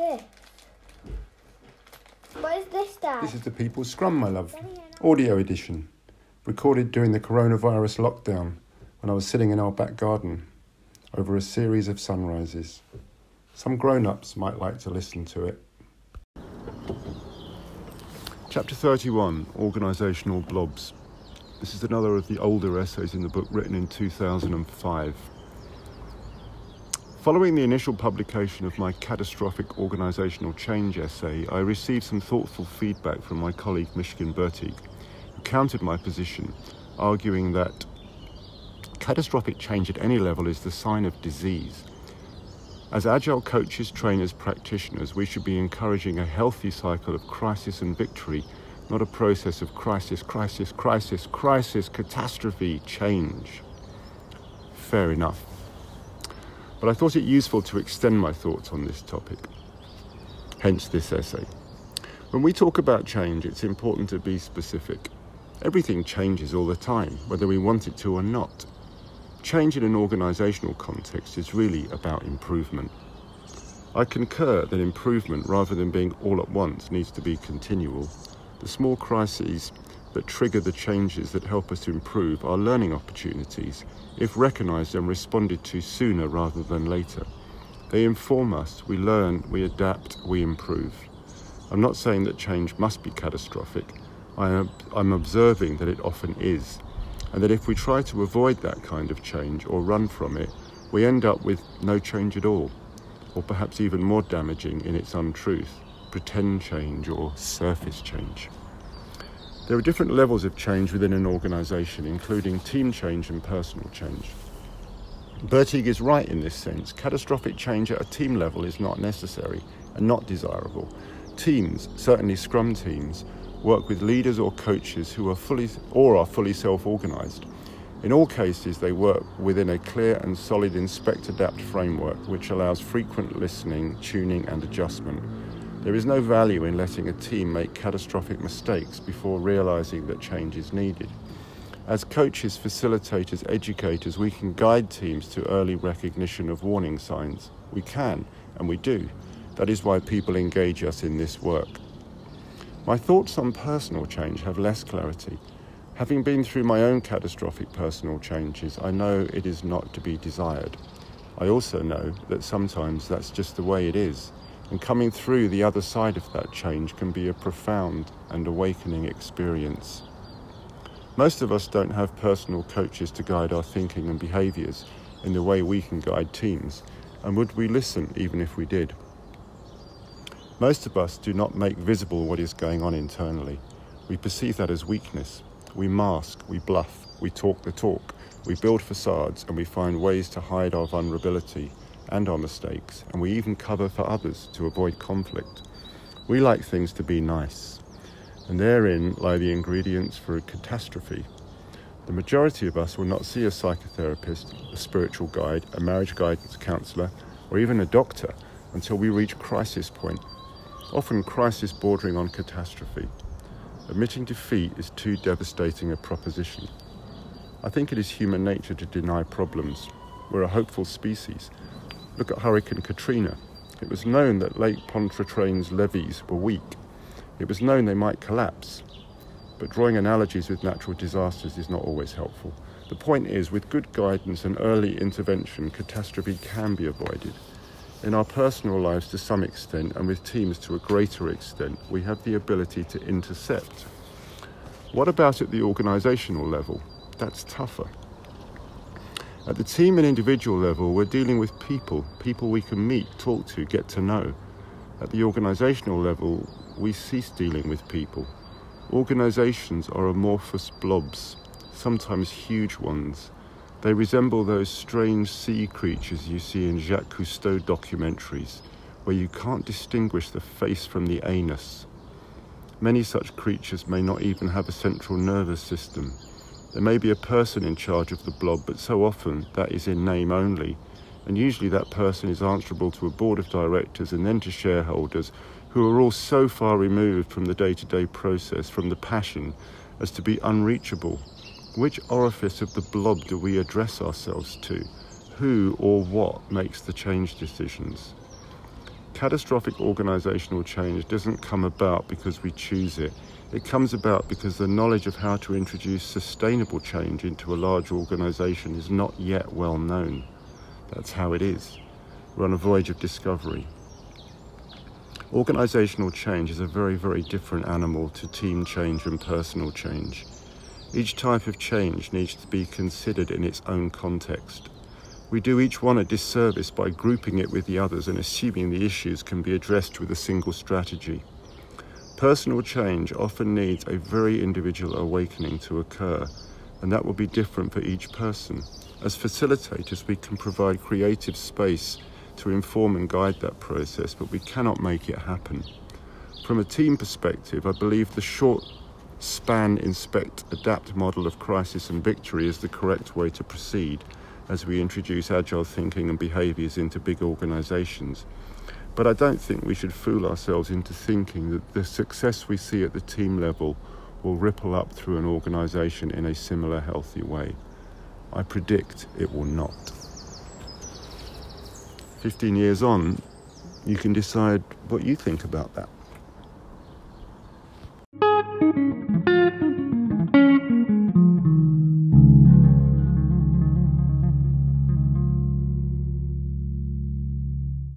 this? What is this, Dad? This is the People's Scrum, my love. Audio edition. Recorded during the coronavirus lockdown when I was sitting in our back garden over a series of sunrises. Some grown ups might like to listen to it. Chapter 31 Organisational Blobs. This is another of the older essays in the book written in 2005. Following the initial publication of my catastrophic organisational change essay, I received some thoughtful feedback from my colleague Mishkin Berteig, who countered my position, arguing that catastrophic change at any level is the sign of disease. As agile coaches, trainers, practitioners, we should be encouraging a healthy cycle of crisis and victory, not a process of crisis, crisis, crisis, crisis, catastrophe, change. Fair enough but I thought it useful to extend my thoughts on this topic. Hence this essay. When we talk about change, it's important to be specific. Everything changes all the time, whether we want it to or not. Change in an organisational context is really about improvement. I concur that improvement, rather than being all at once, needs to be continual. The small crises that trigger the changes that help us improve our learning opportunities if recognised and responded to sooner rather than later. They inform us, we learn, we adapt, we improve. I'm not saying that change must be catastrophic. I am, I'm observing that it often is, and that if we try to avoid that kind of change or run from it, we end up with no change at all, or perhaps even more damaging in its untruth pretend change or surface change. There are different levels of change within an organisation, including team change and personal change. Berteig is right in this sense. Catastrophic change at a team level is not necessary and not desirable. Teams, certainly scrum teams, work with leaders or coaches who are fully or are fully self-organized. In all cases, they work within a clear and solid inspect adapt framework which allows frequent listening, tuning and adjustment. There is no value in letting a team make catastrophic mistakes before realizing that change is needed. As coaches, facilitators, educators, we can guide teams to early recognition of warning signs. We can, and we do. That is why people engage us in this work. My thoughts on personal change have less clarity. Having been through my own catastrophic personal changes, I know it is not to be desired. I also know that sometimes that's just the way it is. And coming through the other side of that change can be a profound and awakening experience. Most of us don't have personal coaches to guide our thinking and behaviours in the way we can guide teams, and would we listen even if we did? Most of us do not make visible what is going on internally. We perceive that as weakness. We mask, we bluff, we talk the talk, we build facades, and we find ways to hide our vulnerability and our mistakes, and we even cover for others to avoid conflict. We like things to be nice, and therein lie the ingredients for a catastrophe. The majority of us will not see a psychotherapist, a spiritual guide, a marriage guidance counsellor, or even a doctor until we reach crisis point, often crisis bordering on catastrophe. Admitting defeat is too devastating a proposition. I think it is human nature to deny problems. We're a hopeful species, Look at Hurricane Katrina. It was known that Lake Pontchartrain's levees were weak. It was known they might collapse. But drawing analogies with natural disasters is not always helpful. The point is, with good guidance and early intervention, catastrophe can be avoided. In our personal lives to some extent, and with teams to a greater extent, we have the ability to intercept. What about at the organisational level? That's tougher. At the team and individual level, we're dealing with people, people we can meet, talk to, get to know. At the organisational level, we cease dealing with people. Organisations are amorphous blobs, sometimes huge ones. They resemble those strange sea creatures you see in Jacques Cousteau documentaries, where you can't distinguish the face from the anus. Many such creatures may not even have a central nervous system. There may be a person in charge of the blob, but so often that is in name only. And usually that person is answerable to a board of directors and then to shareholders who are all so far removed from the day to day process, from the passion, as to be unreachable. Which orifice of the blob do we address ourselves to? Who or what makes the change decisions? Catastrophic organisational change doesn't come about because we choose it. It comes about because the knowledge of how to introduce sustainable change into a large organisation is not yet well known. That's how it is. We're on a voyage of discovery. Organisational change is a very, very different animal to team change and personal change. Each type of change needs to be considered in its own context. We do each one a disservice by grouping it with the others and assuming the issues can be addressed with a single strategy. Personal change often needs a very individual awakening to occur, and that will be different for each person. As facilitators, we can provide creative space to inform and guide that process, but we cannot make it happen. From a team perspective, I believe the short span, inspect, adapt model of crisis and victory is the correct way to proceed as we introduce agile thinking and behaviours into big organisations. But I don't think we should fool ourselves into thinking that the success we see at the team level will ripple up through an organisation in a similar healthy way. I predict it will not. 15 years on, you can decide what you think about that.